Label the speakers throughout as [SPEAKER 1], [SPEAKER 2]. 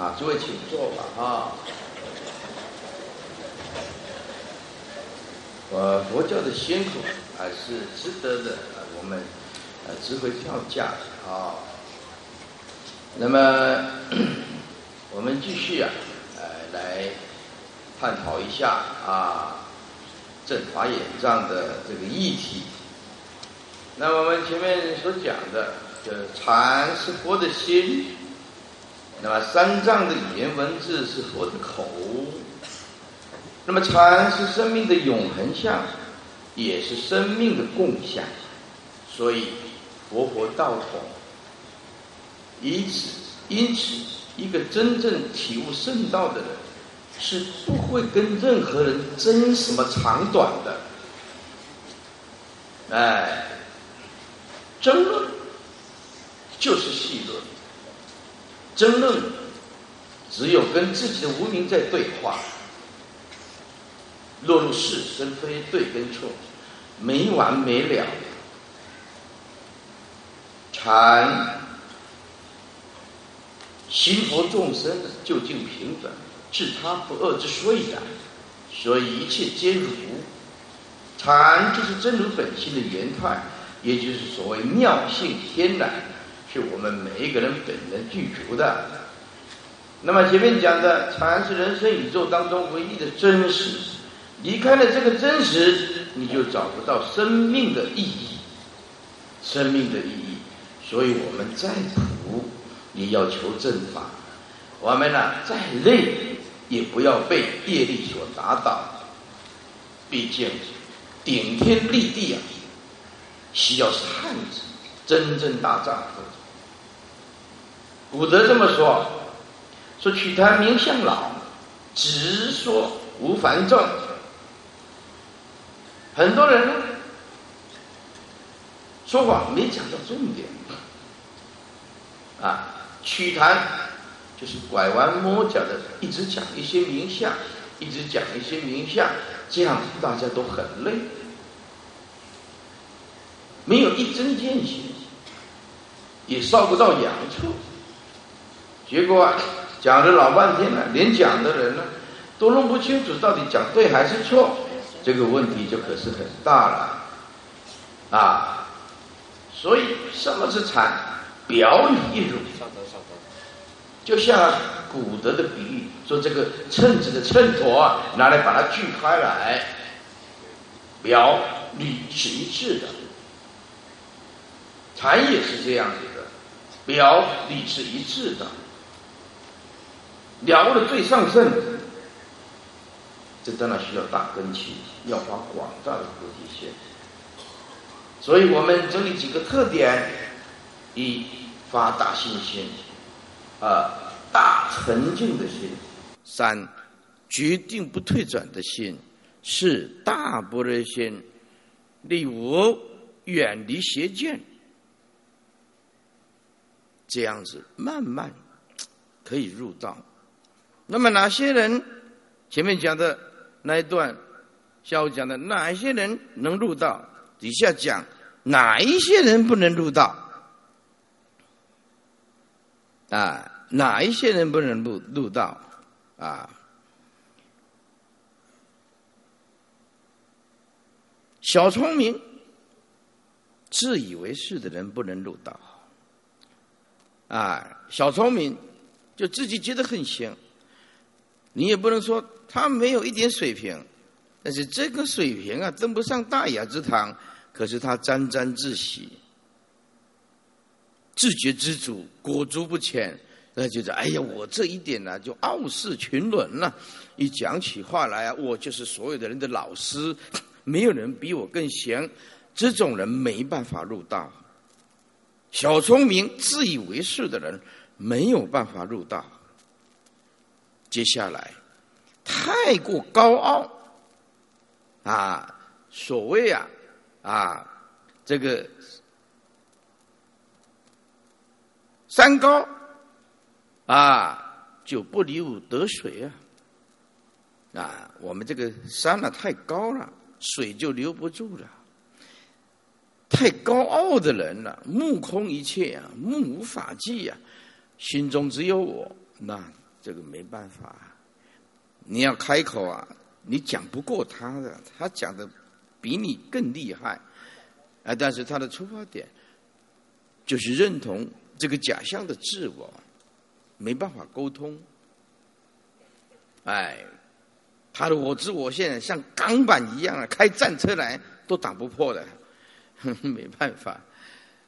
[SPEAKER 1] 啊，诸位请坐吧，啊。呃，佛教的先祖还是值得的，我们呃值回票价啊。那么我们继续啊，呃，来探讨一下啊正法眼障的这个议题。那我们前面所讲的，这禅是佛的心，那么三藏的语言文字是佛的口。那么禅是生命的永恒相，也是生命的共相，所以佛佛道统。因此，因此，一个真正体悟圣道的人，是不会跟任何人争什么长短的。哎，争论就是戏论，争论只有跟自己的无名在对话。落入是跟非、对跟错，没完没了。禅心佛众生究竟平等，自他不恶之所以然，所以一切皆如。禅就是真如本性的原态，也就是所谓妙性天然，是我们每一个人本能具足的。那么前面讲的禅是人生宇宙当中唯一的真实。离开了这个真实，你就找不到生命的意义。生命的意义，所以我们再苦，也要求正法。我们呢，再累，也不要被业力所打倒。毕竟，顶天立地啊，需要是汉子，真正大丈夫。古德这么说：说取谈名相老，直说无烦症。很多人说话没讲到重点啊，曲谈就是拐弯抹角的，一直讲一些名相，一直讲一些名相，这样大家都很累，没有一针见血，也烧不到痒处，结果讲了老半天了，连讲的人呢都弄不清楚到底讲对还是错。这个问题就可是很大了，啊，所以什么是禅？表里一如，就像古德的比喻，说这个秤子的秤砣啊，拿来把它锯开来，表里是一致的。禅也是这样子的，表里是一致的，了悟的最上圣。这当然需要大根器，要发广大的菩提心。所以我们整理几个特点：一发大信心，二大沉静的心，三决定不退转的心，四大般若心，第五远离邪见。这样子慢慢可以入道。那么哪些人？前面讲的。那一段下午讲的哪一些人能入道？底下讲哪一些人不能入道？啊，哪一些人不能入入道？啊，小聪明、自以为是的人不能入道。啊，小聪明就自己觉得很行，你也不能说。他没有一点水平，但是这个水平啊，登不上大雅之堂。可是他沾沾自喜，自觉知足，裹足不前。那就是哎呀，我这一点呢，就傲视群伦了。一讲起话来啊，我就是所有的人的老师，没有人比我更贤。这种人没办法入道。小聪明、自以为是的人没有办法入道。接下来。太过高傲啊！所谓啊啊，这个山高啊，就不离五得水啊啊！我们这个山呢太高了，水就留不住了。太高傲的人了，目空一切啊，目无法纪啊，心中只有我，那这个没办法，你要开口啊，你讲不过他的，他讲的比你更厉害，啊，但是他的出发点就是认同这个假象的自我，没办法沟通，哎，他的我知我现像钢板一样啊，开战车来都挡不破的，没办法，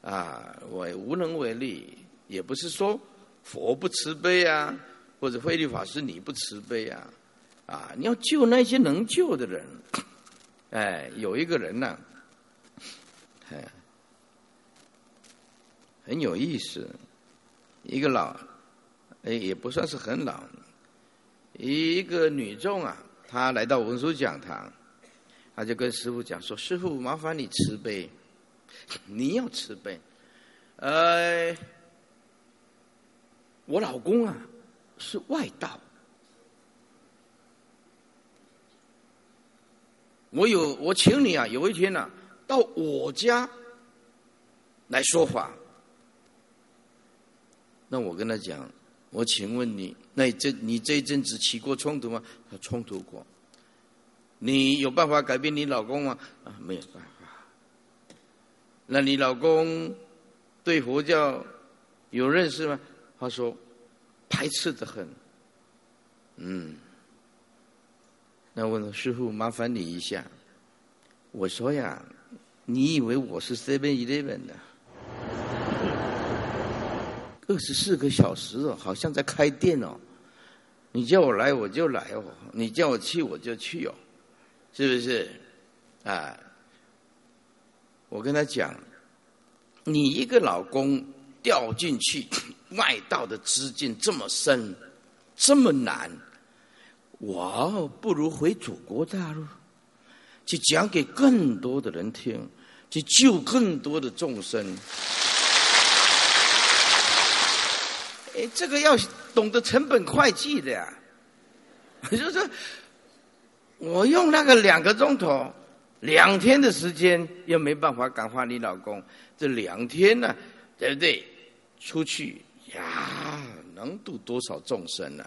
[SPEAKER 1] 啊，我无能为力，也不是说佛不慈悲啊。或者慧律法师你不慈悲啊？啊，你要救那些能救的人。哎，有一个人呢，哎，很有意思，一个老，哎，也不算是很老，一个女众啊，她来到文殊讲堂，她就跟师傅讲说：“师傅，麻烦你慈悲，你要慈悲。呃，我老公啊。”是外道，我有我请你啊，有一天呢，到我家来说法。那我跟他讲，我请问你，那这你这一阵子起过冲突吗？他冲突过。你有办法改变你老公吗？啊，没有办法。那你老公对佛教有认识吗？他说。排斥的很，嗯，那问师傅，麻烦你一下。我说呀，你以为我是 Seven Eleven 的？二十四个小时哦，好像在开店哦。你叫我来我就来哦，你叫我去我就去哦，是不是？啊，我跟他讲，你一个老公掉进去。外道的资境这么深，这么难，我不如回祖国大陆，去讲给更多的人听，去救更多的众生。哎，这个要懂得成本会计的呀。就是我用那个两个钟头、两天的时间，又没办法感化你老公。这两天呢，对不对？出去。呀，能度多少众生呢？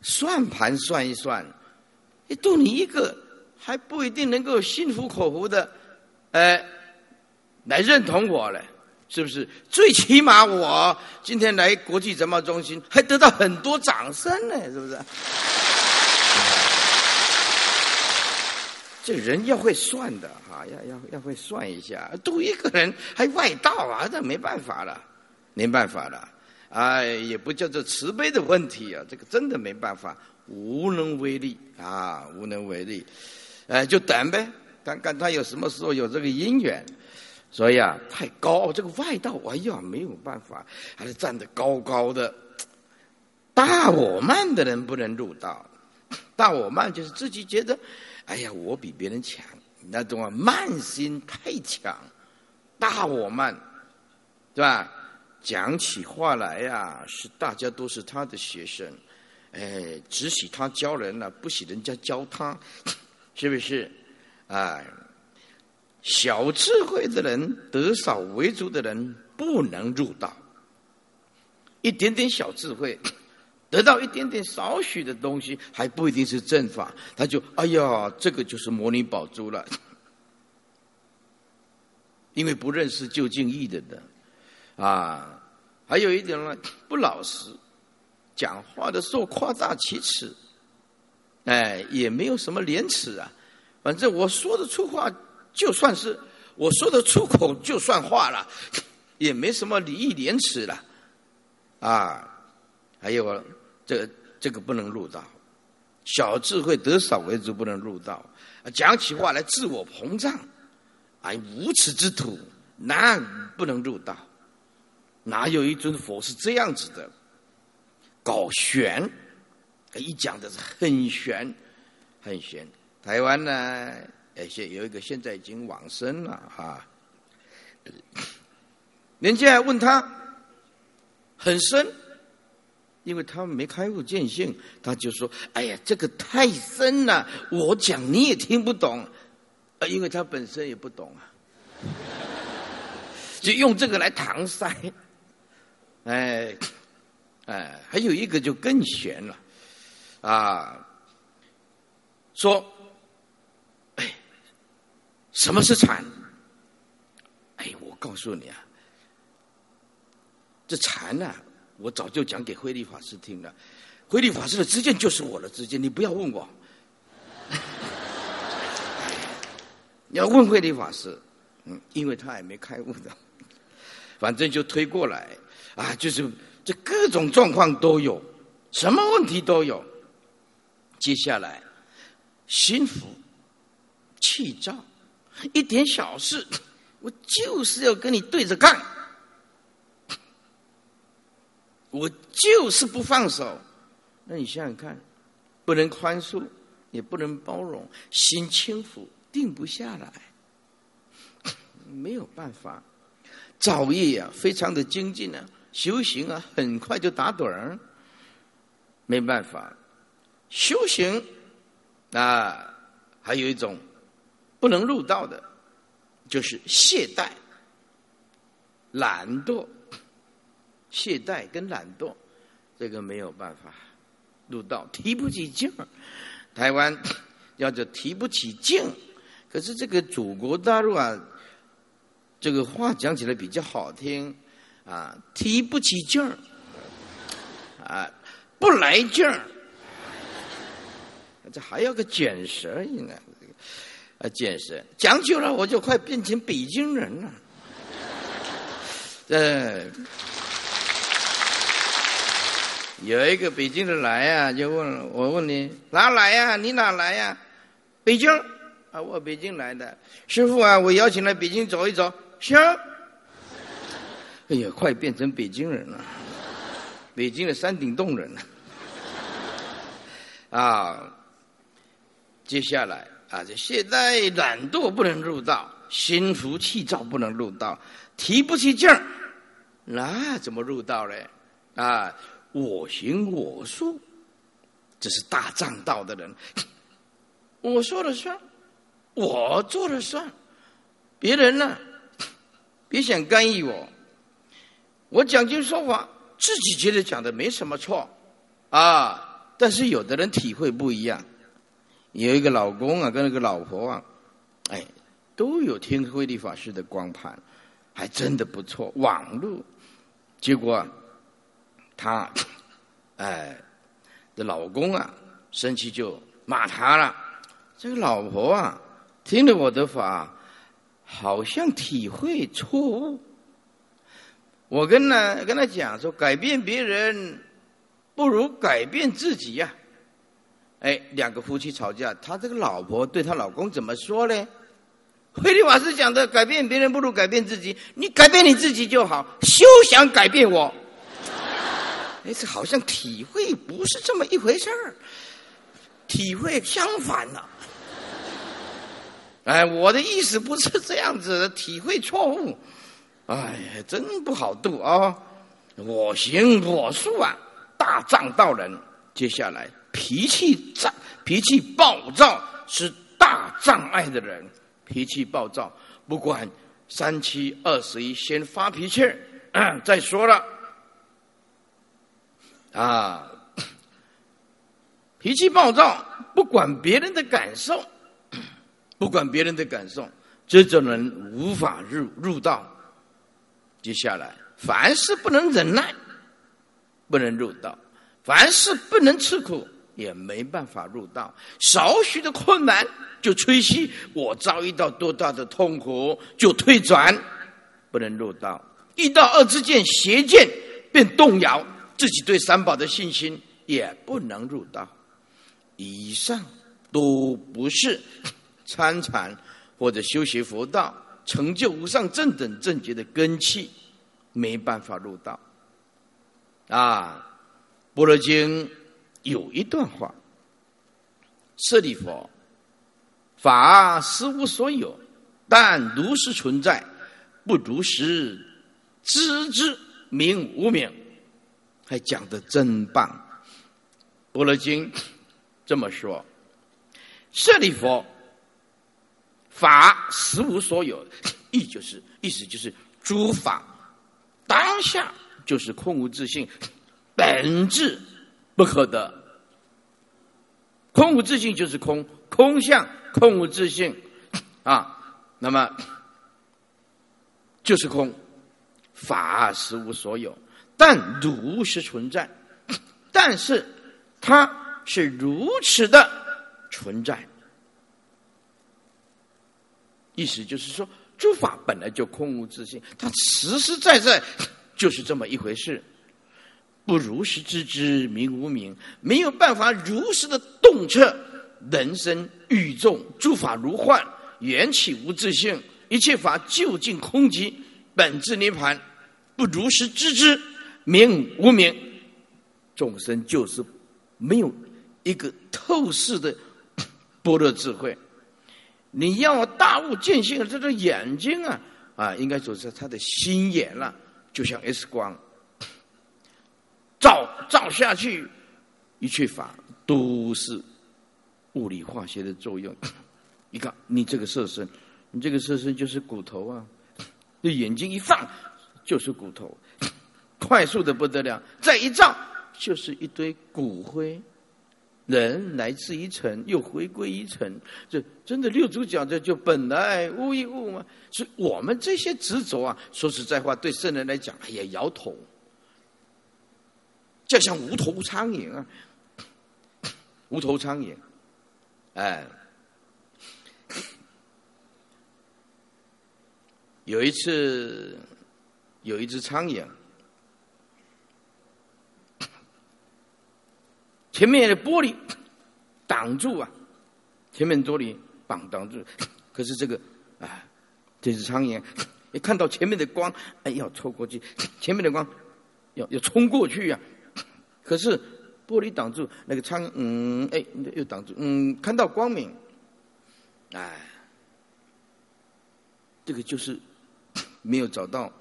[SPEAKER 1] 算盘算一算，一度你一个还不一定能够心服口服的，哎，来认同我了，是不是？最起码我今天来国际展贸中心，还得到很多掌声呢，是不是？这人要会算的哈，要要要会算一下，度一个人还外道啊，这没办法了，没办法了。哎，也不叫做慈悲的问题啊，这个真的没办法，无能为力啊，无能为力，哎，就等呗，看看他有什么时候有这个因缘。所以啊，太高，这个外道，哎呀，没有办法，还是站得高高的。大我慢的人不能入道，大我慢就是自己觉得，哎呀，我比别人强，那种啊慢心太强，大我慢，对吧？讲起话来呀，是大家都是他的学生，哎，只许他教人了，不许人家教他，是不是？哎，小智慧的人，得少为主的人，不能入道。一点点小智慧，得到一点点少许的东西，还不一定是正法，他就哎呀，这个就是魔女宝珠了，因为不认识究竟义的人。啊，还有一点呢，不老实，讲话的时候夸大其词，哎，也没有什么廉耻啊。反正我说的出话，就算是我说的出口，就算话了，也没什么礼义廉耻了。啊，还有这个这个不能入道，小智慧得少为主，不能入道。讲起话来自我膨胀，哎，无耻之徒，那不能入道。哪有一尊佛是这样子的？搞玄，一讲的是很玄，很玄。台湾呢，现有一个现在已经往生了哈，人家还问他很深，因为他没开悟见性，他就说：“哎呀，这个太深了，我讲你也听不懂。”呃，因为他本身也不懂啊，就用这个来搪塞。哎，哎，还有一个就更悬了，啊，说，哎，什么是禅？哎，我告诉你啊，这禅呢，我早就讲给慧利法师听了。慧利法师的知见就是我的知见，你不要问我，你 要问慧利法师，嗯，因为他还没开悟的，反正就推过来啊，就是。这各种状况都有，什么问题都有。接下来，心浮气躁，一点小事，我就是要跟你对着干，我就是不放手。那你想想看，不能宽恕，也不能包容，心轻浮，定不下来，没有办法。造业呀，非常的精进呢。修行啊，很快就打盹儿，没办法。修行啊，还有一种不能入道的，就是懈怠、懒惰。懈怠跟懒惰，这个没有办法入道，提不起劲儿。台湾叫做提不起劲，可是这个祖国大陆啊，这个话讲起来比较好听。啊，提不起劲儿，啊，不来劲儿，这还要个卷舌，应该啊，卷舌讲久了，我就快变成北京人了。呃，有一个北京的来呀，就问我问你哪来呀？你哪来呀？北京啊，我北京来的。师傅啊，我邀请来北京走一走，行。哎呀，快变成北京人了，北京的山顶洞人了啊！接下来啊，这现在懒惰不能入道，心浮气躁不能入道，提不起劲儿，那怎么入道嘞？啊，我行我素，这是大藏道的人，我说了算，我做了算，别人呢，别想干预我。我讲经说法，自己觉得讲的没什么错，啊，但是有的人体会不一样。有一个老公啊，跟那个老婆啊，哎，都有听慧利法师的光盘，还真的不错。网络，结果他，哎，这老公啊，生气就骂他了。这个老婆啊，听了我的法，好像体会错误。我跟呢跟他讲说，改变别人不如改变自己呀。哎，两个夫妻吵架，他这个老婆对他老公怎么说呢？慧利瓦斯讲的，改变别人不如改变自己，你改变你自己就好，休想改变我。哎，这好像体会不是这么一回事儿，体会相反了。哎，我的意思不是这样子，体会错误。哎呀，真不好度啊！我行我素啊，大藏道人。接下来脾气躁，脾气暴躁是大障碍的人。脾气暴躁，不管三七二十一，先发脾气 再说了。啊，脾气暴躁，不管别人的感受，不管别人的感受，这种人无法入入道。接下来，凡事不能忍耐，不能入道；凡事不能吃苦，也没办法入道。少许的困难就吹嘘我遭遇到多大的痛苦，就退转，不能入道。遇到二之见、邪见，便动摇自己对三宝的信心，也不能入道。以上都不是参禅或者修习佛道。成就无上正等正觉的根器，没办法入道。啊，《般若经》有一段话：“舍利佛，法实无所有，但如实存在，不如实知之，名无名。”还讲的真棒，《般若经》这么说：“舍利佛。”法实无所有，意就是意思就是诸法当下就是空无自性，本质不可得。空无自性就是空，空相空无自性啊，那么就是空，法实无所有，但如是存在，但是它是如此的存在，意思就是说，诸法本来就空无自性，它实实在在就是这么一回事。不如实知之，名无名，没有办法如实的洞彻人生、宇宙、诸法如幻，缘起无自性，一切法究竟空寂，本质涅盘。不如实知之，名无名。众生就是没有一个透视的 般若智慧。你要大悟见性，这个眼睛啊啊，应该说是他的心眼了，就像 X 光。照照下去，一切法都是物理化学的作用。你看，你这个色身，你这个色身就是骨头啊！这眼睛一放就是骨头，快速的不得了。再一照就是一堆骨灰。人来自一尘，又回归一尘。这真的六祖讲的，就本来无一物嘛。所以我们这些执着啊，说实在话，对圣人来讲，哎呀，摇头。就像无头苍蝇啊，无头苍蝇，哎，有一次有一只苍蝇，前面的玻璃 挡住啊，前面玻璃挡挡住，可是这个啊，这只苍蝇 一看到前面的光，哎，要凑过去，前面的光要要冲过去呀。可是玻璃挡住那个苍，嗯，哎，又挡住，嗯，看到光明，哎，这个就是没有找到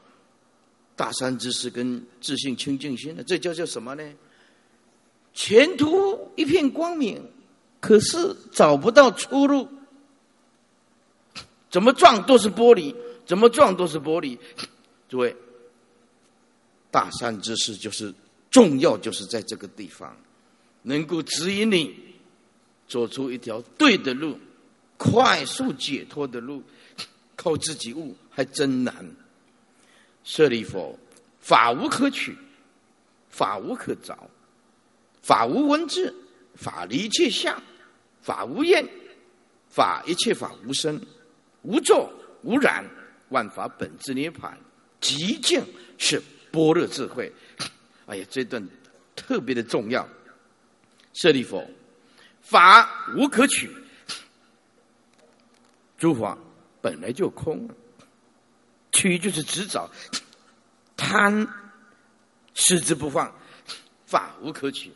[SPEAKER 1] 大善知识跟自信清净心的，这叫叫什么呢？前途一片光明，可是找不到出路，怎么撞都是玻璃，怎么撞都是玻璃。诸位，大善之事就是。重要就是在这个地方，能够指引你走出一条对的路，快速解脱的路，靠自己悟还真难。舍利佛，法无可取，法无可着，法无文字，法离一切相，法无厌，法一切法无生，无作无染，万法本质涅盘，极静是般若智慧。哎呀，这段特别的重要。舍利佛，法无可取，诸法本来就空，取就是执着，贪，视之不放，法无可取，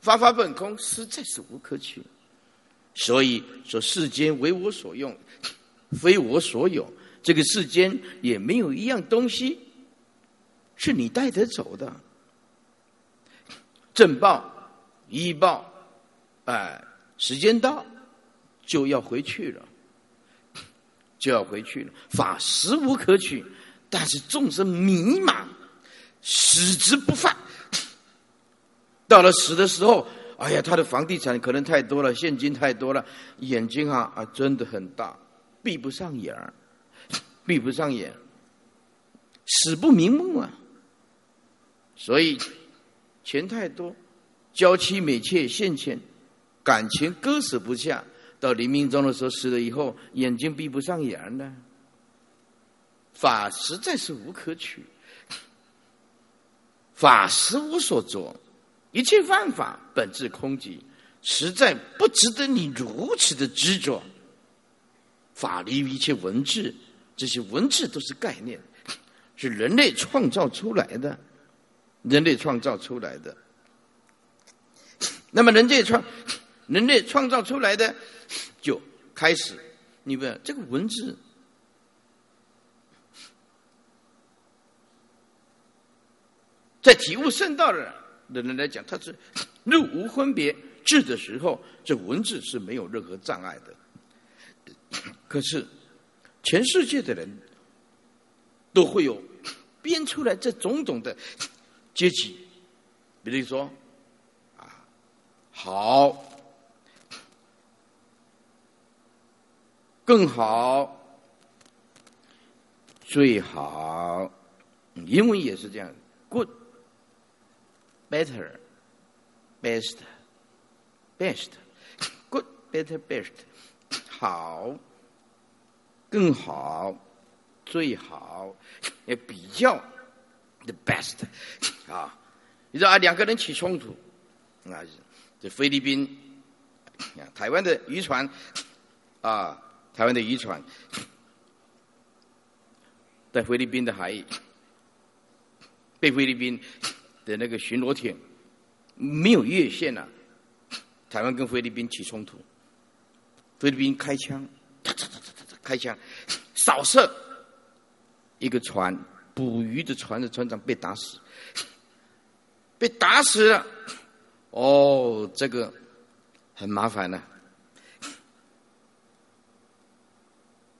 [SPEAKER 1] 法法本空，实在是无可取。所以说，世间为我所用，非我所有。这个世间也没有一样东西是你带得走的。正报、医报，哎，时间到就要回去了，就要回去了。法实无可取，但是众生迷茫，死之不放。到了死的时候，哎呀，他的房地产可能太多了，现金太多了，眼睛啊啊，真的很大，闭不上眼儿，闭不上眼，死不瞑目啊。所以。钱太多，娇妻美妾现钱，感情割舍不下，到临命终的时候死了以后，眼睛闭不上眼呢。法实在是无可取，法实无所着，一切万法本质空寂，实在不值得你如此的执着。法离于一切文字，这些文字都是概念，是人类创造出来的。人类创造出来的，那么人类创，人类创造出来的，就开始，你问这个文字，在体悟圣道的人的人来讲，他是 入无分别智的时候，这文字是没有任何障碍的。可是，全世界的人都会有 编出来这种种的。阶级比如说，啊，好，更好，最好，英文也是这样 Better, best, best, good, better, best, 好，更好，最好，也比较，the best，啊。你知道啊，两个人起冲突，啊，这菲律宾，台湾的渔船，啊，台湾的渔船，在菲律宾的海域，被菲律宾的那个巡逻艇没有越线了，台湾跟菲律宾起冲突，菲律宾开枪，开枪，扫射一个船捕鱼的船的船长被打死。被打死了，哦，这个很麻烦了。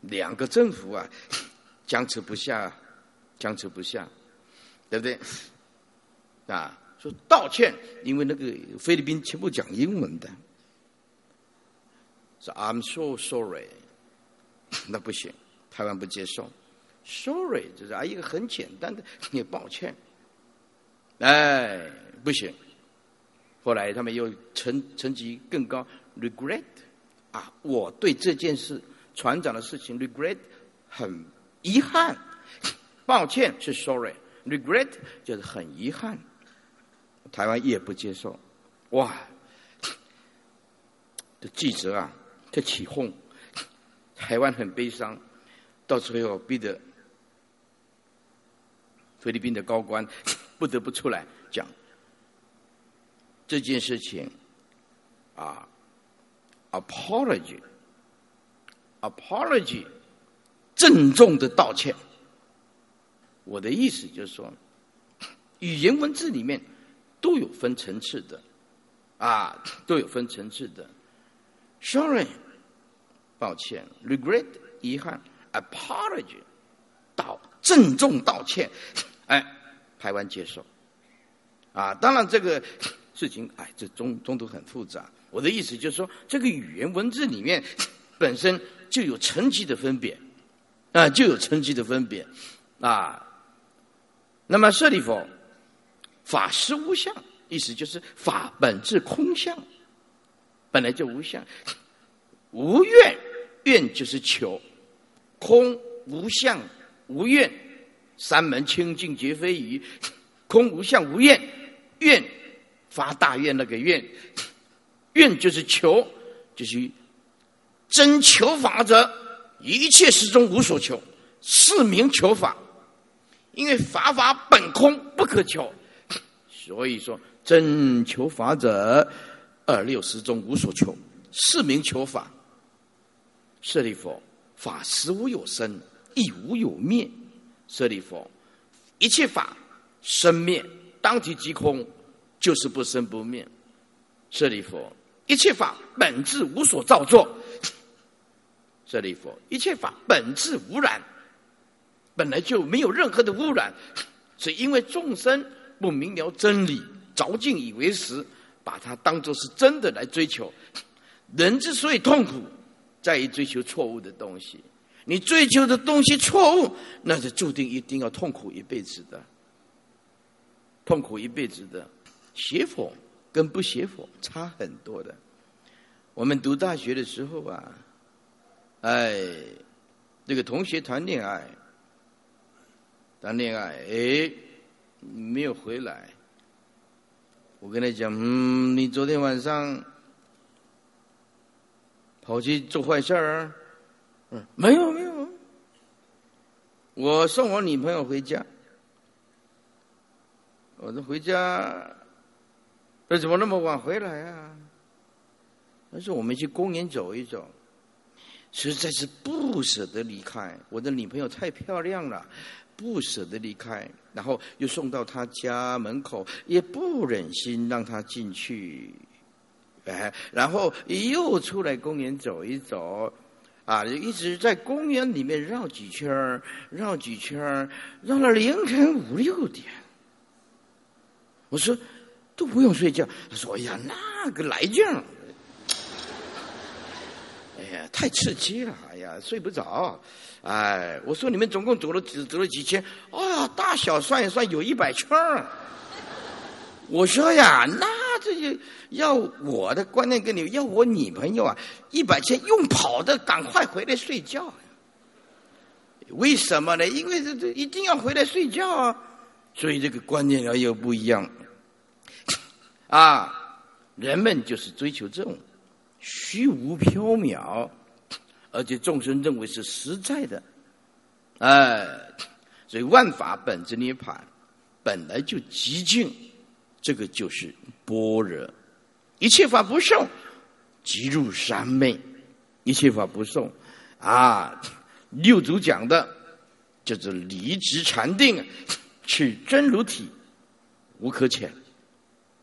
[SPEAKER 1] 两个政府啊，僵持不下，僵持不下，对不对？啊，说道歉，因为那个菲律宾全部讲英文的，说 I'm so sorry，那不行，台湾不接受，sorry 就是啊一个很简单的，你抱歉。哎，不行！后来他们又层层级更高，regret 啊，我对这件事船长的事情 regret 很遗憾，抱歉是 sorry，regret 就是很遗憾。台湾也不接受，哇！这记者啊，在起哄，台湾很悲伤，到最后逼得菲律宾的高官。不得不出来讲这件事情啊，apology，apology，郑重的道歉。我的意思就是说，语言文字里面都有分层次的，啊，都有分层次的。Sorry，抱歉；regret，遗憾；apology，道郑重道歉。哎。台湾接受，啊，当然这个事情，哎，这中中途很复杂。我的意思就是说，这个语言文字里面本身就有层级的分别，啊，就有层级的分别，啊。那么舍利弗，法实无相，意思就是法本质空相，本来就无相，无愿，愿就是求，空无相无愿。三门清净皆非语，空无相无愿，愿发大愿那个愿，愿就是求，就是真求法者，一切事中无所求，是名求法。因为法法本空不可求，所以说真求法者，二六十中无所求，是名求法。舍利弗，法实无有生，亦无有灭。舍利弗，一切法生灭当体即空，就是不生不灭。舍利弗，一切法本质无所造作。舍利弗，一切法本质无染，本来就没有任何的污染，是因为众生不明了真理，着境以为实，把它当作是真的来追求。人之所以痛苦，在于追求错误的东西。你追求的东西错误，那是注定一定要痛苦一辈子的，痛苦一辈子的。学佛跟不学佛差很多的。我们读大学的时候啊，哎，这个同学谈恋爱，谈恋爱，哎，没有回来。我跟他讲，嗯，你昨天晚上跑去做坏事儿。嗯，没有没有，我送我女朋友回家，我说回家，那怎么那么晚回来啊？他说我们去公园走一走，实在是不舍得离开，我的女朋友太漂亮了，不舍得离开，然后又送到他家门口，也不忍心让他进去，哎，然后又出来公园走一走。啊，一直在公园里面绕几圈，绕几圈，绕了凌晨五六点。我说，都不用睡觉。他说：“哎呀，那个来劲儿，呀，太刺激了，哎呀，睡不着。”哎，我说你们总共走了只走了几圈？啊，大小算一算，有一百圈儿。我说呀，那这就要我的观念跟你要我女朋友啊，一百圈用跑的，赶快回来睡觉。为什么呢？因为这这一定要回来睡觉啊，所以这个观念要又不一样。啊，人们就是追求这种虚无缥缈。而且众生认为是实在的，哎，所以万法本质涅盘本来就极静，这个就是般若。一切法不受，即入三昧；一切法不受，啊，六祖讲的叫做离执禅定，取真如体，无可浅。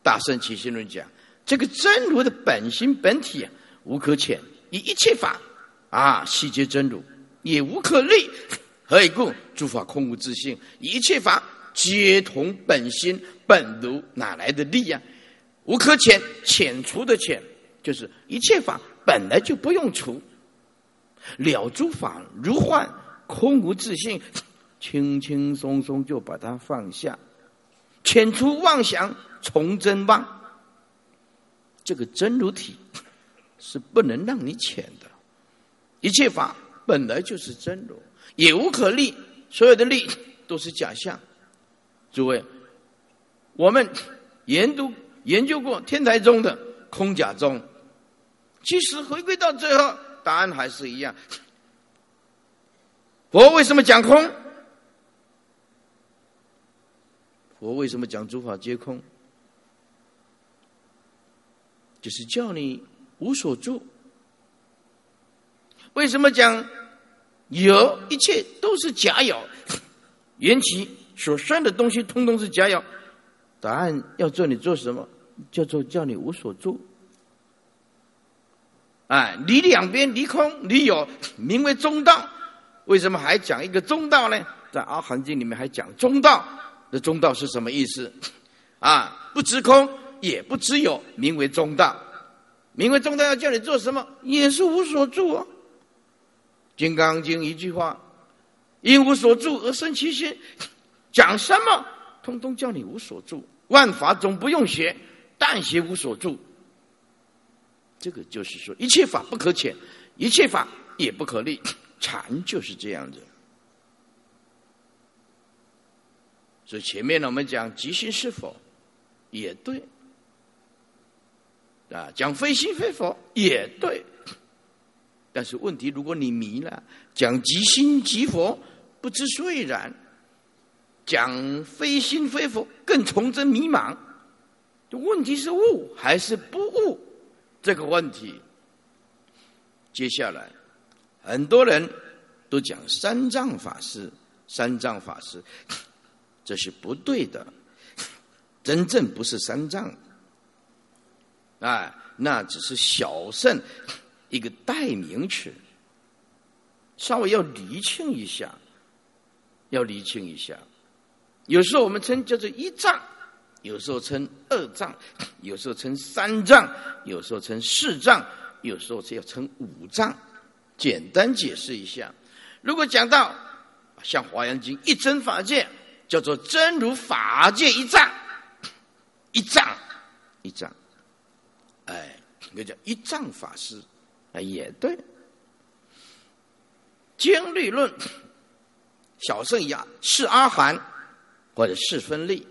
[SPEAKER 1] 大圣起心论讲，这个真如的本心本体啊无可遣，以一切法。啊，细节真如也无可立，何以故？诸法空无自性，一切法皆同本心本如，哪来的力呀？无可遣，遣除的遣，就是一切法本来就不用除，了诸法如幻，空无自性，轻轻松松就把它放下，遣除妄想，从真妄，这个真如体是不能让你浅的。一切法本来就是真如，也无可立，所有的立都是假象。诸位，我们研读研究过天台宗的空假宗，其实回归到最后，答案还是一样。佛为什么讲空？佛为什么讲诸法皆空？就是叫你无所住。为什么讲有一切都是假有？缘起所生的东西通通是假有。答案要做你做什么？叫做叫你无所住。哎，离两边离空离有，名为中道。为什么还讲一个中道呢？在《阿含经》里面还讲中道。那中道是什么意思？啊，不知空也不知有，名为中道。名为中道要叫你做什么？也是无所住啊。《金刚经》一句话，因无所住而生其心，讲什么，通通叫你无所住。万法总不用学，但学无所住。这个就是说，一切法不可浅，一切法也不可立。禅就是这样子。所以前面呢，我们讲即心是否，也对。啊，讲非心非佛，也对。但是问题，如果你迷了，讲即心即佛，不知所以然；讲非心非佛，更崇真迷茫。问题是悟还是不悟？这个问题，接下来很多人都讲三藏法师，三藏法师，这是不对的。真正不是三藏，啊，那只是小圣。一个代名词，稍微要厘清一下，要厘清一下。有时候我们称叫做一藏，有时候称二藏，有时候称三藏，有时候称四藏，有时候是要称五藏。简单解释一下，如果讲到像《华严经》一真法界，叫做真如法界一藏，一藏，一藏，哎，那叫一藏法师。啊，也对。经律论，小圣呀，是阿含，或者是分立，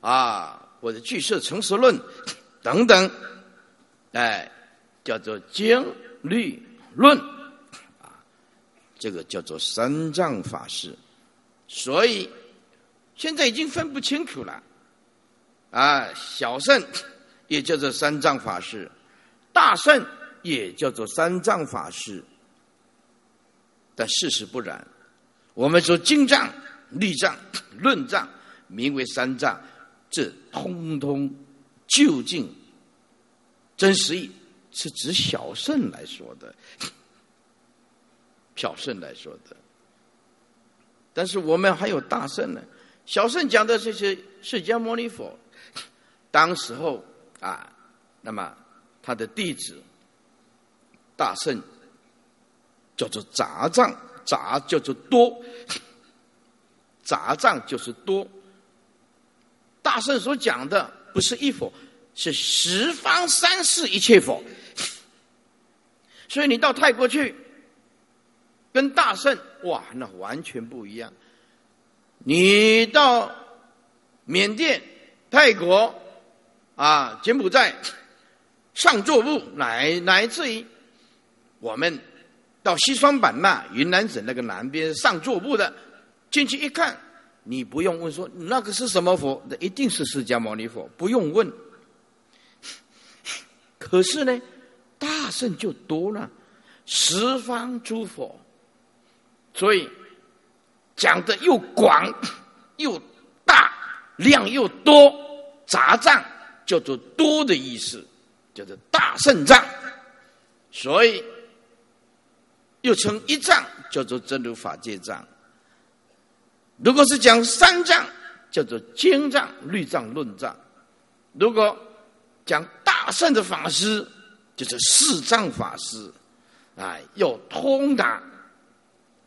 [SPEAKER 1] 啊，或者具色成实论等等，哎，叫做经律论，啊，这个叫做三藏法师。所以现在已经分不清楚了，啊，小圣也叫做三藏法师，大圣。也叫做三藏法师，但事实不然。我们说经藏、律藏、论藏，名为三藏，这通通究竟真实意是指小圣来说的，小圣来说的。但是我们还有大圣呢。小圣讲的这些释迦牟尼佛，当时候啊，那么他的弟子大圣叫做杂藏，杂叫做多，杂藏就是多。大圣所讲的不是一佛，是十方三世一切佛。所以你到泰国去，跟大圣哇，那完全不一样。你到缅甸、泰国啊、柬埔寨上座部，乃乃至于我们到西双版纳、云南省那个南边上座部的，进去一看，你不用问说那个是什么佛，那一定是释迦牟尼佛，不用问。可是呢？大圣就多了，十方诸佛，所以讲的又广又大，量又多，杂藏叫做多的意思，叫做大圣藏，所以又称一藏，叫做真如法界藏。如果是讲三藏，叫做经藏、律藏、论藏；如果讲大圣的法师。就是四藏法师，啊，要通达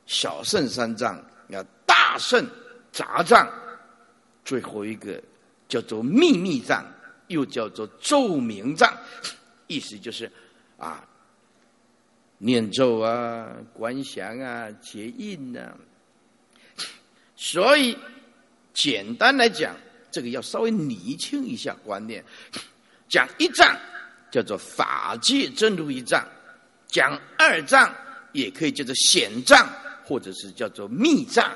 [SPEAKER 1] 小圣三藏，要大圣杂藏，最后一个叫做秘密藏，又叫做咒名藏，意思就是啊，念咒啊、观想啊、结印啊。所以简单来讲，这个要稍微厘清一下观念，讲一藏。叫做法界真如一藏，讲二藏也可以叫做显藏，或者是叫做密藏，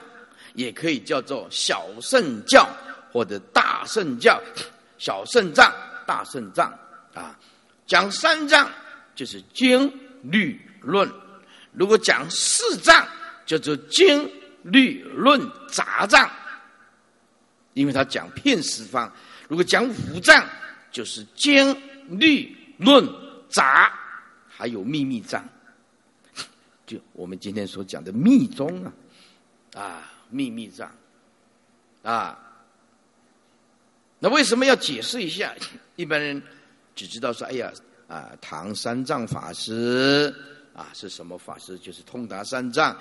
[SPEAKER 1] 也可以叫做小圣教或者大圣教，小圣藏、大圣藏啊。讲三藏就是经律论，如果讲四藏叫做经律论杂藏，因为他讲遍十方。如果讲五藏就是经律。论杂，还有秘密藏，就我们今天所讲的密宗啊，啊，秘密藏，啊，那为什么要解释一下？一般人只知道说，哎呀，啊，唐三藏法师啊是什么法师？就是通达三藏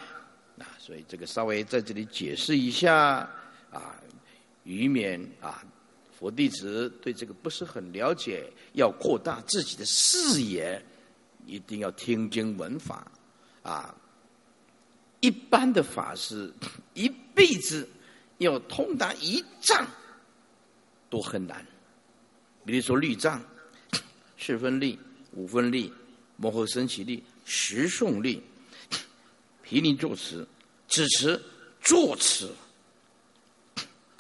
[SPEAKER 1] 啊，所以这个稍微在这里解释一下啊，以免啊。佛弟子对这个不是很了解，要扩大自己的视野，一定要听经闻法啊！一般的法师一辈子要通达一藏都很难。比如说律藏、四分力、五分力、摩诃僧起力、十诵力、毗尼作词、只词、作词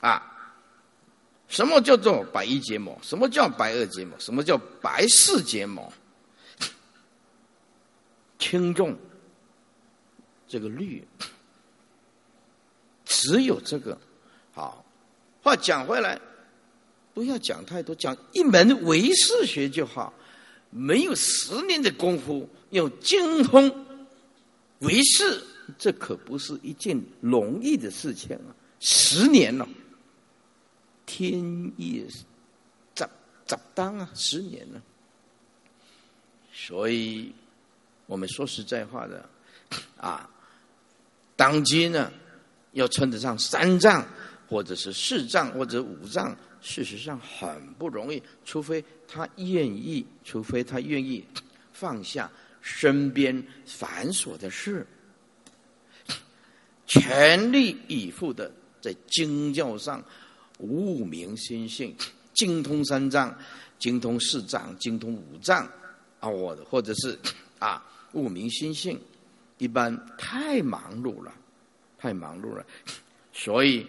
[SPEAKER 1] 啊。什么叫做百一结魔？什么叫百二结魔？什么叫百四结魔？轻重这个律，只有这个好。话讲回来，不要讲太多，讲一门唯识学就好。没有十年的功夫，要精通唯识，这可不是一件容易的事情啊！十年了。天意咋咋当啊？十年了，所以我们说实在话的啊，当今呢要称得上三藏，或者是四藏，或者五藏，事实上很不容易。除非他愿意，除非他愿意放下身边繁琐的事，全力以赴的在经教上。悟明心性，精通三藏，精通四藏，精通五藏啊！我或者是啊，悟明心性，一般太忙碌了，太忙碌了，所以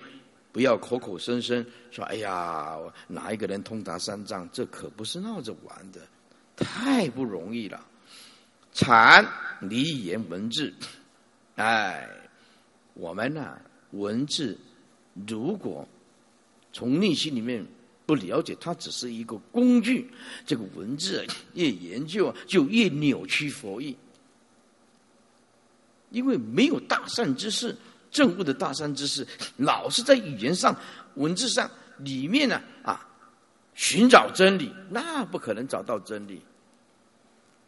[SPEAKER 1] 不要口口声声说：“哎呀，哪一个人通达三藏？”这可不是闹着玩的，太不容易了。禅理言文字，哎，我们呢，文字如果。从内心里面不了解，它只是一个工具。这个文字越研究，就越扭曲佛意。因为没有大善之事，正悟的大善之事，老是在语言上、文字上里面呢啊，寻找真理，那不可能找到真理。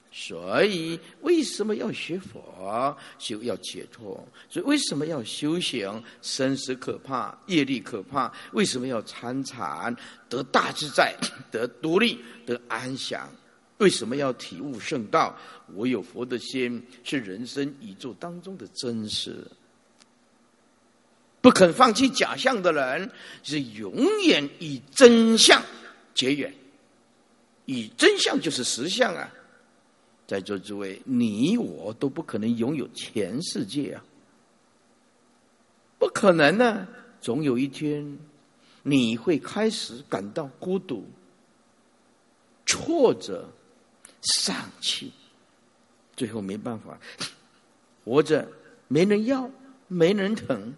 [SPEAKER 1] 所以，为什么要学佛？修要解脱。所以，为什么要修行？生死可怕，业力可怕。为什么要参禅？得大自在，得独立，得安详。为什么要体悟圣道？我有佛的心，是人生宇宙当中的真实。不肯放弃假象的人，是永远与真相结缘。与真相就是实相啊！在座诸位，你我都不可能拥有全世界啊！不可能呢！总有一天，你会开始感到孤独、挫折。丧气，最后没办法，活着没人要，没人疼，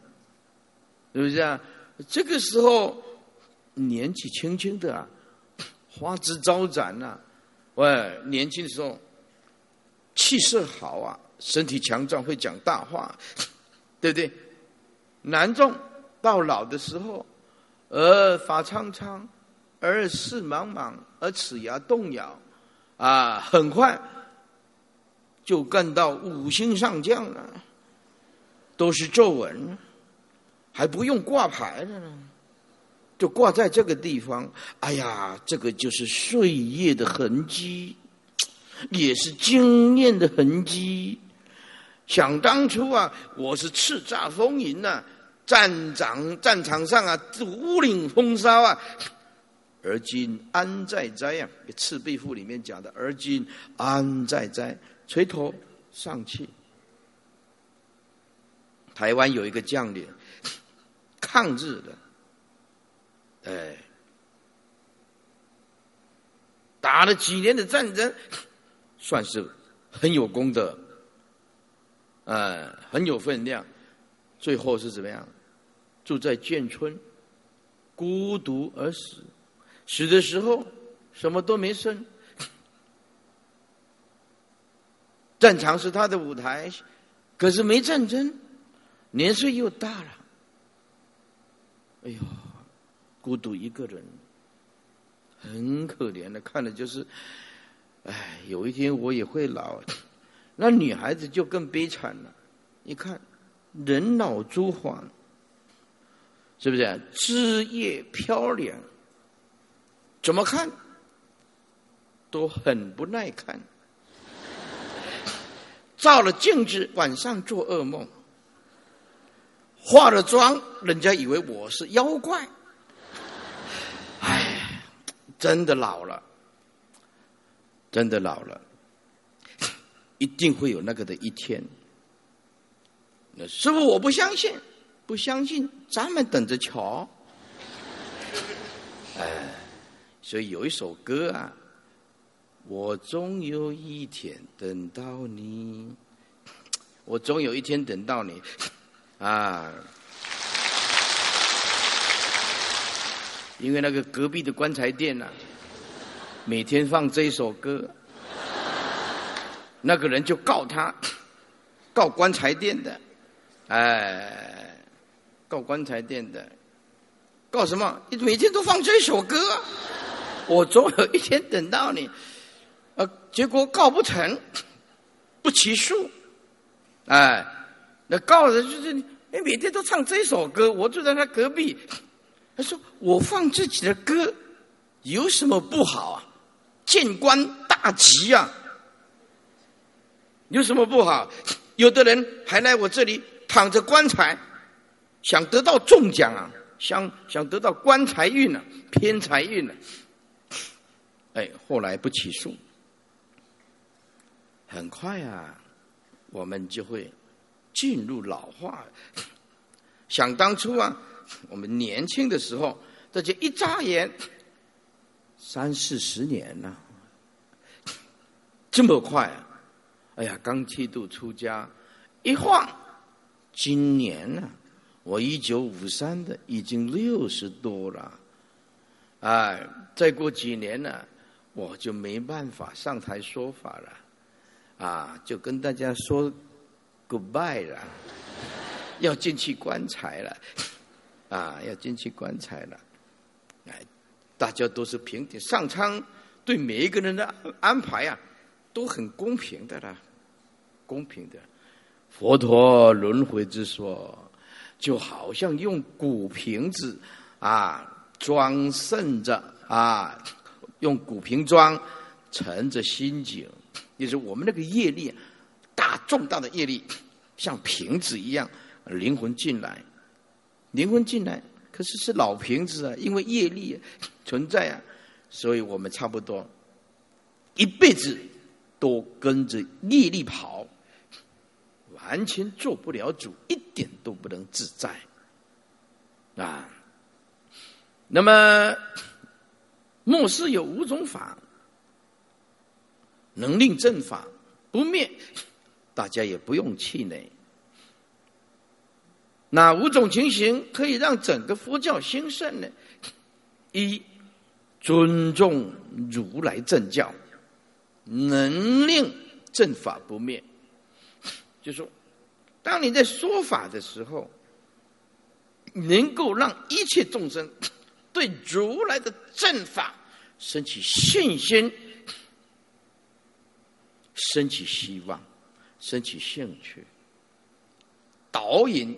[SPEAKER 1] 是不是啊？这个时候年纪轻轻的啊，花枝招展呐，喂，年轻的时候气色好啊，身体强壮，会讲大话，对不对？男众到老的时候，而发苍苍，而视茫茫，而齿牙动摇。啊，很快就干到五星上将了，都是皱纹，还不用挂牌了呢，就挂在这个地方。哎呀，这个就是岁月的痕迹，也是经验的痕迹。想当初啊，我是叱咤风云呐，战场战场上啊，独领风骚啊。而今安在哉呀？《赤壁赋》里面讲的“而今安在哉”，垂头丧气。台湾有一个将领，抗日的，哎，打了几年的战争，算是很有功德，呃，很有分量。最后是怎么样？住在建村，孤独而死。死的时候什么都没剩，战场是他的舞台，可是没战争，年岁又大了，哎呦，孤独一个人，很可怜的，看的就是，哎，有一天我也会老，那女孩子就更悲惨了，你看，人老珠黄，是不是？枝叶飘零？怎么看？都很不耐看，照了镜子晚上做噩梦，化了妆人家以为我是妖怪，哎，真的老了，真的老了，一定会有那个的一天。师傅我不相信，不相信，咱们等着瞧，哎。所以有一首歌啊，我终有一天等到你，我终有一天等到你，啊！因为那个隔壁的棺材店呐，每天放这一首歌，那个人就告他，告棺材店的，哎，告棺材店的，告什么？你每天都放这首歌。我总有一天等到你，呃，结果告不成，不起诉，哎，那告的就是你，每天都唱这首歌，我住在他隔壁，他说我放自己的歌有什么不好啊？见官大吉啊，有什么不好？有的人还来我这里躺着棺材，想得到中奖啊，想想得到棺材运啊，偏财运啊。哎，后来不起诉，很快啊，我们就会进入老化。想当初啊，我们年轻的时候，这就一眨眼，三四十年了，这么快啊！哎呀，刚剃度出家，一晃，今年呢，我一九五三的，已经六十多了，哎，再过几年呢？我就没办法上台说法了，啊，就跟大家说 goodbye 了，要进去棺材了，啊，要进去棺材了，哎，大家都是平等，上苍对每一个人的安排啊，都很公平的啦，公平的。佛陀轮回之说，就好像用古瓶子啊装盛着啊，用古瓶装盛着心境，就是我们那个业力大重大的业力，像瓶子一样，灵魂进来，灵魂进来，可是是老瓶子啊，因为业力存在啊，所以我们差不多一辈子都跟着业力跑。完全做不了主，一点都不能自在啊！那么，末世有五种法，能令正法不灭，大家也不用气馁。哪五种情形可以让整个佛教兴盛呢？一，尊重如来正教，能令正法不灭，就说。当你在说法的时候，能够让一切众生 对如来的正法升起信心、升起希望、升起兴趣，导引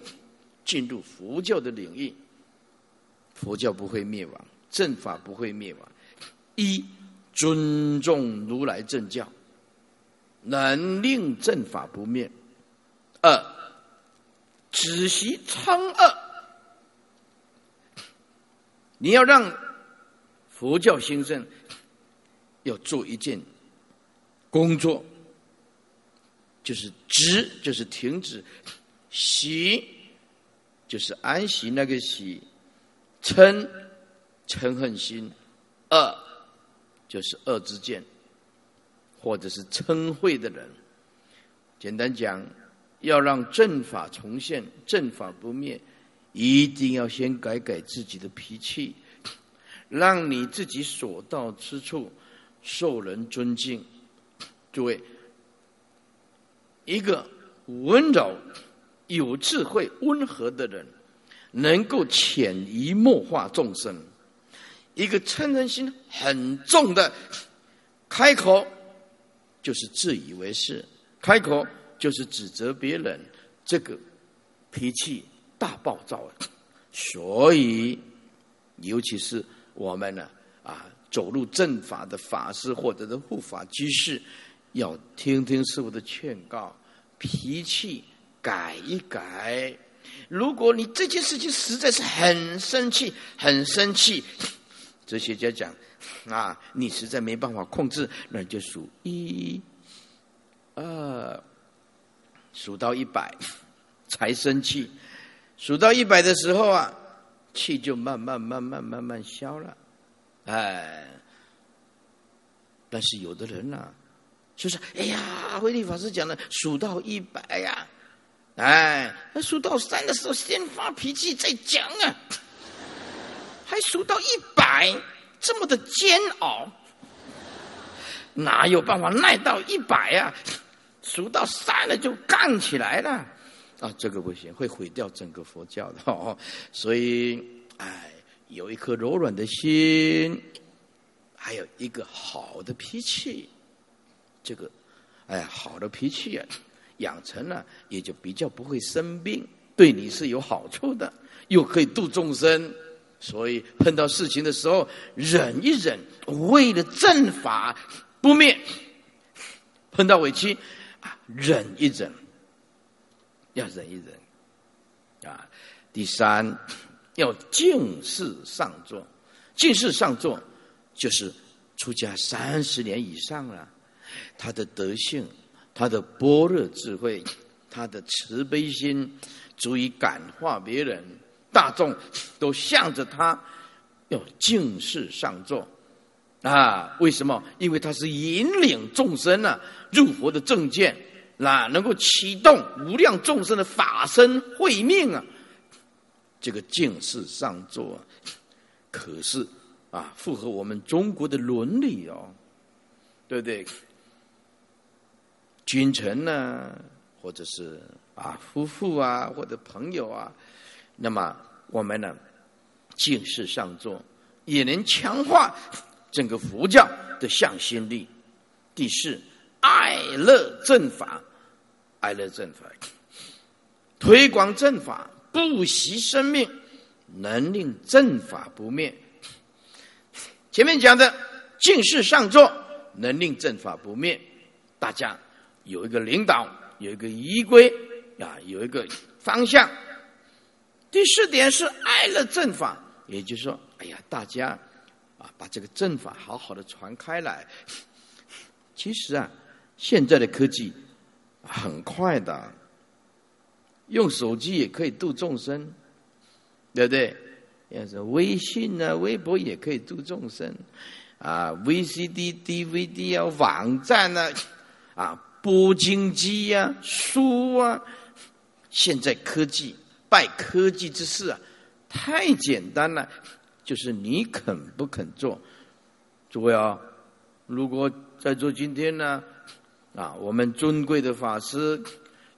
[SPEAKER 1] 进入佛教的领域，佛教不会灭亡，正法不会灭亡。一尊重如来正教，能令正法不灭。二，止息嗔恶。你要让佛教兴盛，要做一件工作，就是止，就是停止；息，就是安息那个息；嗔，嗔恨心；恶，就是恶之见，或者是嗔恚的人。简单讲。要让正法重现，正法不灭，一定要先改改自己的脾气，让你自己所到之处受人尊敬。诸位，一个温柔、有智慧、温和的人，能够潜移默化众生；一个嗔恨心很重的，开口就是自以为是，开口。就是指责别人，这个脾气大暴躁，所以尤其是我们呢啊，走入正法的法师或者是护法居士，要听听师傅的劝告，脾气改一改。如果你这件事情实在是很生气，很生气，哲学家讲啊，你实在没办法控制，那就数一、二。数到一百才生气，数到一百的时候啊，气就慢慢慢慢慢慢消了，哎。但是有的人呢，就是哎呀，慧律法师讲的数到一百呀，哎，数到三的时候先发脾气再讲啊，还数到一百，这么的煎熬，哪有办法耐到一百呀？数到三了就干起来了，啊，这个不行，会毁掉整个佛教的哦。所以，哎，有一颗柔软的心，还有一个好的脾气，这个，哎，好的脾气啊，养成了也就比较不会生病，对你是有好处的，又可以度众生。所以碰到事情的时候，忍一忍，为了正法不灭，碰到委屈。啊，忍一忍，要忍一忍，啊，第三要静视上座，静视上座就是出家三十年以上了，他的德性，他的般若智慧，他的慈悲心，足以感化别人，大众都向着他，要敬事上座。啊，为什么？因为他是引领众生啊入佛的正见，那能够启动无量众生的法身慧命啊。这个敬事上座啊，可是啊，符合我们中国的伦理哦，对不对？君臣呢，或者是啊夫妇啊，或者朋友啊，那么我们呢，净世上座。也能强化整个佛教的向心力。第四，爱乐正法，爱乐正法，推广正法，不惜生命，能令正法不灭。前面讲的尽是上座，能令正法不灭。大家有一个领导，有一个依规啊，有一个方向。第四点是爱了正法，也就是说，哎呀，大家啊，把这个正法好好的传开来。其实啊，现在的科技很快的，用手机也可以度众生，对不对？要是微信啊、微博也可以度众生啊，VCD、DVD 啊、网站啊、啊播经机呀、书啊，现在科技拜科技之事啊，太简单了，就是你肯不肯做。诸位啊，如果在座今天呢，啊，我们尊贵的法师、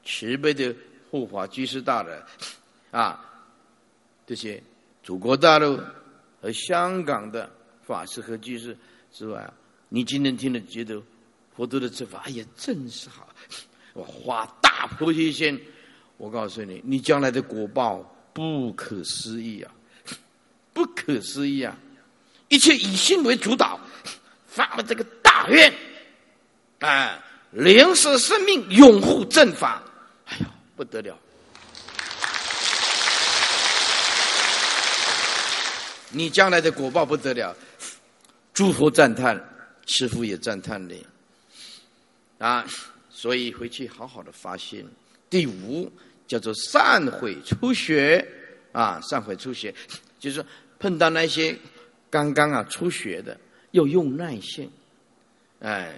[SPEAKER 1] 慈悲的护法居士大人，啊，这些。祖国大陆和香港的法师和居士之外，你今天听了觉得佛陀的这法，哎呀，真是好！我花大菩提心，我告诉你，你将来的果报不可思议啊，不可思议啊！一切以心为主导，发了这个大愿，啊，灵舍生命，拥护正法，哎呀，不得了！你将来的果报不得了，诸佛赞叹，师父也赞叹你，啊，所以回去好好的发心。第五叫做善悔出血，啊，善悔出血，就是碰到那些刚刚啊出血的，要用耐性，哎，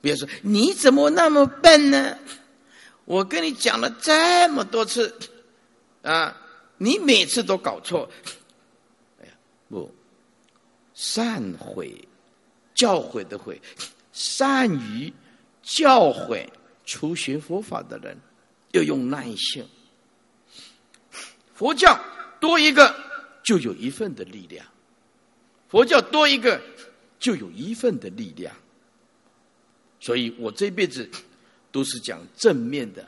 [SPEAKER 1] 比如说你怎么那么笨呢？我跟你讲了这么多次，啊，你每次都搞错。哎呀不，善悔，教诲的悔，善于教诲初学佛法的人，要用耐性。佛教多一个，就有一份的力量；佛教多一个，就有一份的力量。所以我这辈子都是讲正面的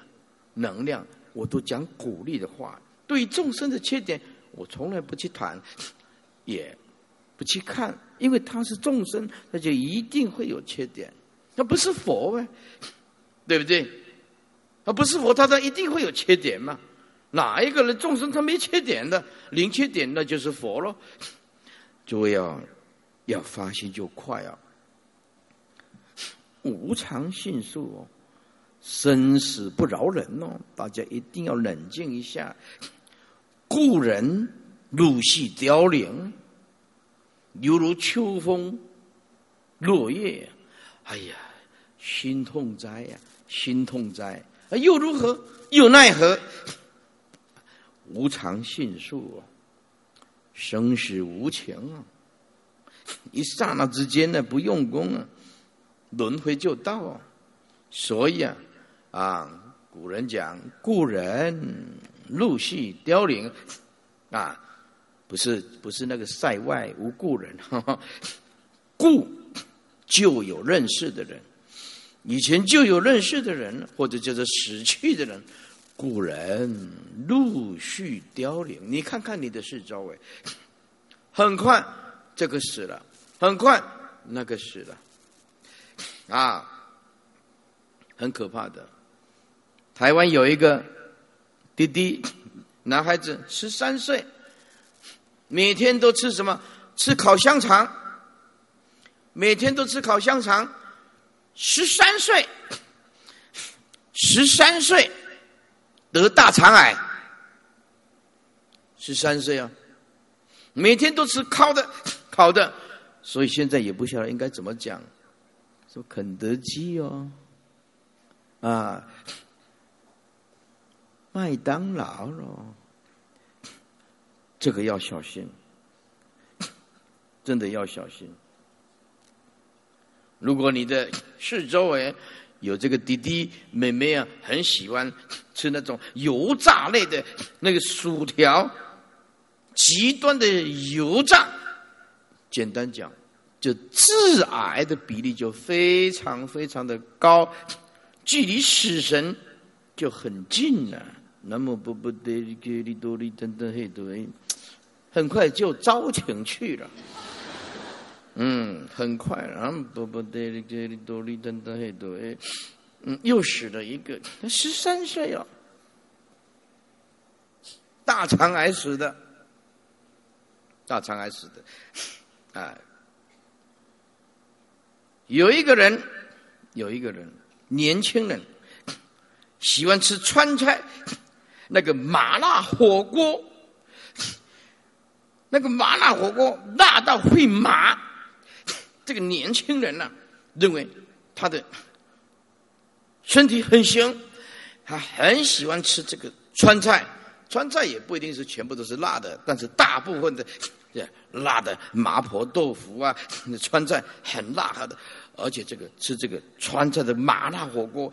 [SPEAKER 1] 能量，我都讲鼓励的话。对于众生的缺点，我从来不去谈。也不去看，因为他是众生，他就一定会有缺点。他不是佛呗，对不对？他不是佛，他他一定会有缺点嘛？哪一个人众生他没缺点的，零缺点那就是佛喽。诸位要要发心就快啊！无常迅速哦，生死不饶人哦，大家一定要冷静一下。故人。入戏凋零，犹如秋风落叶。哎呀，心痛哉呀，心痛哉！又如何？又奈何？无常迅速啊，生死无情啊！一刹那之间呢，不用功啊，轮回就到啊。所以啊，啊，古人讲“故人陆续凋零”，啊。不是不是那个塞外无故人，故就有认识的人，以前就有认识的人，或者叫做死去的人，古人陆续凋零。你看看你的四周围，很快这个死了，很快那个死了，啊，很可怕的。台湾有一个弟弟，男孩子，十三岁。每天都吃什么？吃烤香肠。每天都吃烤香肠。十三岁，十三岁得大肠癌。十三岁啊，每天都吃烤的，烤的，所以现在也不晓得应该怎么讲，说肯德基哦，啊，麦当劳咯。这个要小心，真的要小心。如果你的四周围有这个弟弟妹妹啊，很喜欢吃那种油炸类的那个薯条，极端的油炸简单讲，就致癌的比例就非常非常的高，距离死神就很近了。那么不不得给你多哩等等嘿对，很快就招请去了。嗯，很快，然后不不得给你多哩等等嘿对，嗯，又死了一个，十三岁了，大肠癌死的，大肠癌死的，啊，有一个人，有一个人，年轻人，喜欢吃川菜。那个麻辣火锅，那个麻辣火锅辣到会麻。这个年轻人呢，认为他的身体很行，他很喜欢吃这个川菜。川菜也不一定是全部都是辣的，但是大部分的辣的麻婆豆腐啊，川菜很辣的，而且这个吃这个川菜的麻辣火锅。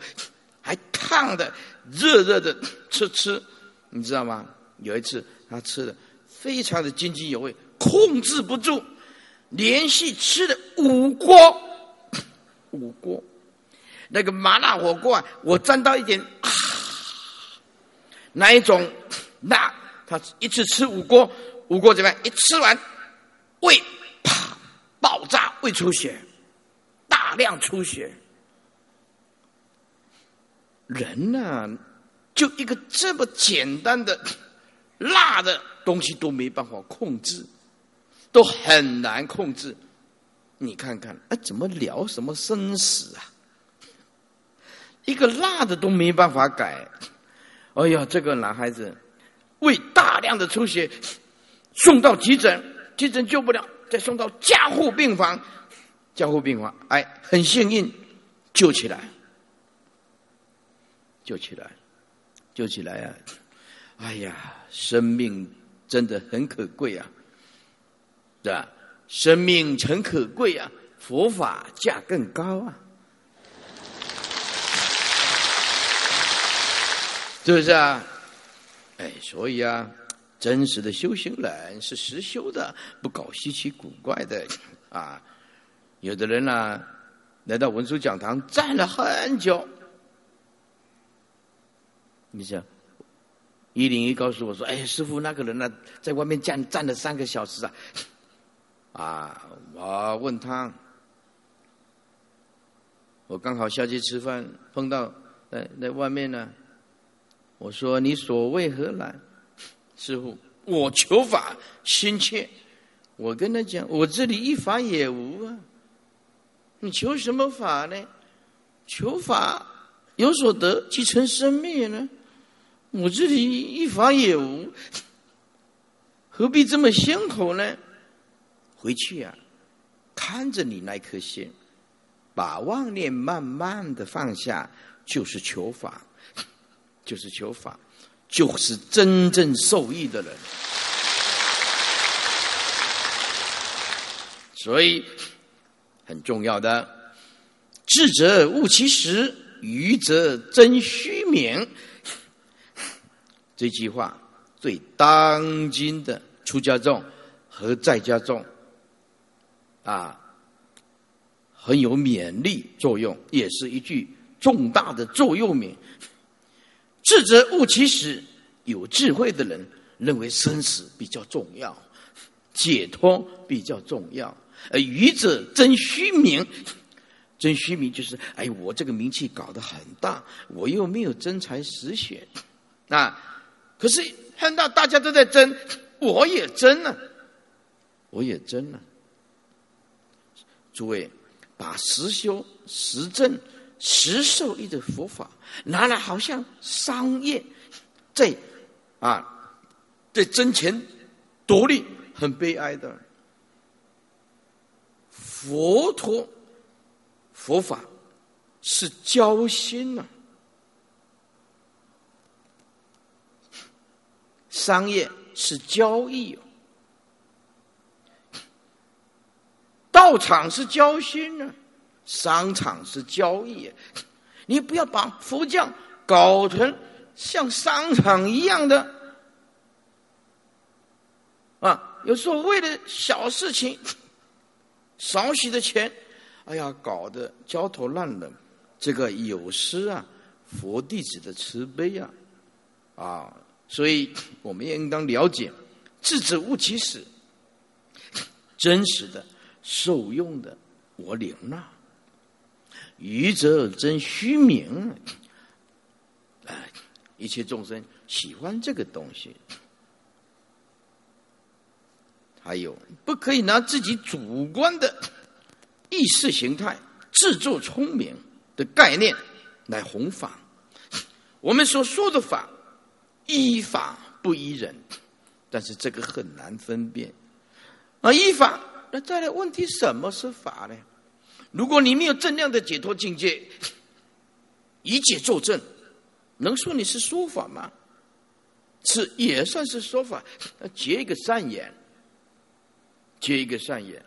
[SPEAKER 1] 还烫的，热热的吃吃，你知道吗？有一次他吃的非常的津津有味，控制不住，连续吃了五锅，五锅，那个麻辣火锅啊，我沾到一点啊，那一种辣，他一次吃五锅，五锅怎么样？一吃完，胃啪爆炸，胃出血，大量出血。人呐，就一个这么简单的辣的东西都没办法控制，都很难控制。你看看，哎，怎么聊什么生死啊？一个辣的都没办法改。哎呀，这个男孩子胃大量的出血，送到急诊，急诊救不了，再送到加护病房，加护病房，哎，很幸运救起来。救起来，救起来啊！哎呀，生命真的很可贵啊，是吧？生命诚可贵啊，佛法价更高啊，是不是啊？哎，所以啊，真实的修行人是实修的，不搞稀奇古怪的啊。有的人呢，来到文殊讲堂站了很久。你想，一零一告诉我说：“哎，师傅，那个人呢，在外面站站了三个小时啊！” 啊，我问他，我刚好下去吃饭，碰到在在外面呢。我说：“你所谓何来？” 师傅，我求法心切。我跟他讲：“我这里一法也无啊，你求什么法呢？求法有所得，即成生灭呢？”我这里一法也无，何必这么辛苦呢？回去啊，看着你那颗心，把妄念慢慢的放下，就是求法，就是求法，就是真正受益的人。所以很重要的，智者悟其实，愚者真虚名。这句话对当今的出家众和在家众啊很有勉励作用，也是一句重大的座右铭。智者悟其实，有智慧的人认为生死比较重要，解脱比较重要。而愚者争虚名，争虚名就是哎，我这个名气搞得很大，我又没有真才实学啊。可是看到大家都在争，我也争了，我也争了。诸位，把实修、实证、实受益的佛法拿来，好像商业，在啊，在争钱夺利，很悲哀的。佛陀佛法是交心呐。商业是交易，哦道场是交心啊，商场是交易。你不要把佛教搞成像商场一样的啊！有时候为了小事情少许的钱，哎呀，搞得焦头烂额。这个有失啊，佛弟子的慈悲啊，啊，所以我们也应当了解，智者勿其始，真实的受用的我领纳，愚者真虚名。哎，一切众生喜欢这个东西。还有，不可以拿自己主观的意识形态、自作聪明的概念来弘法。我们所说的法，依法不依人，但是这个很难分辨。啊，依法，那再来问题，什么是法呢？如果你没有正量的解脱境界，以解作证，能说你是说法吗？是也算是说法，结一个善言。结一个善缘。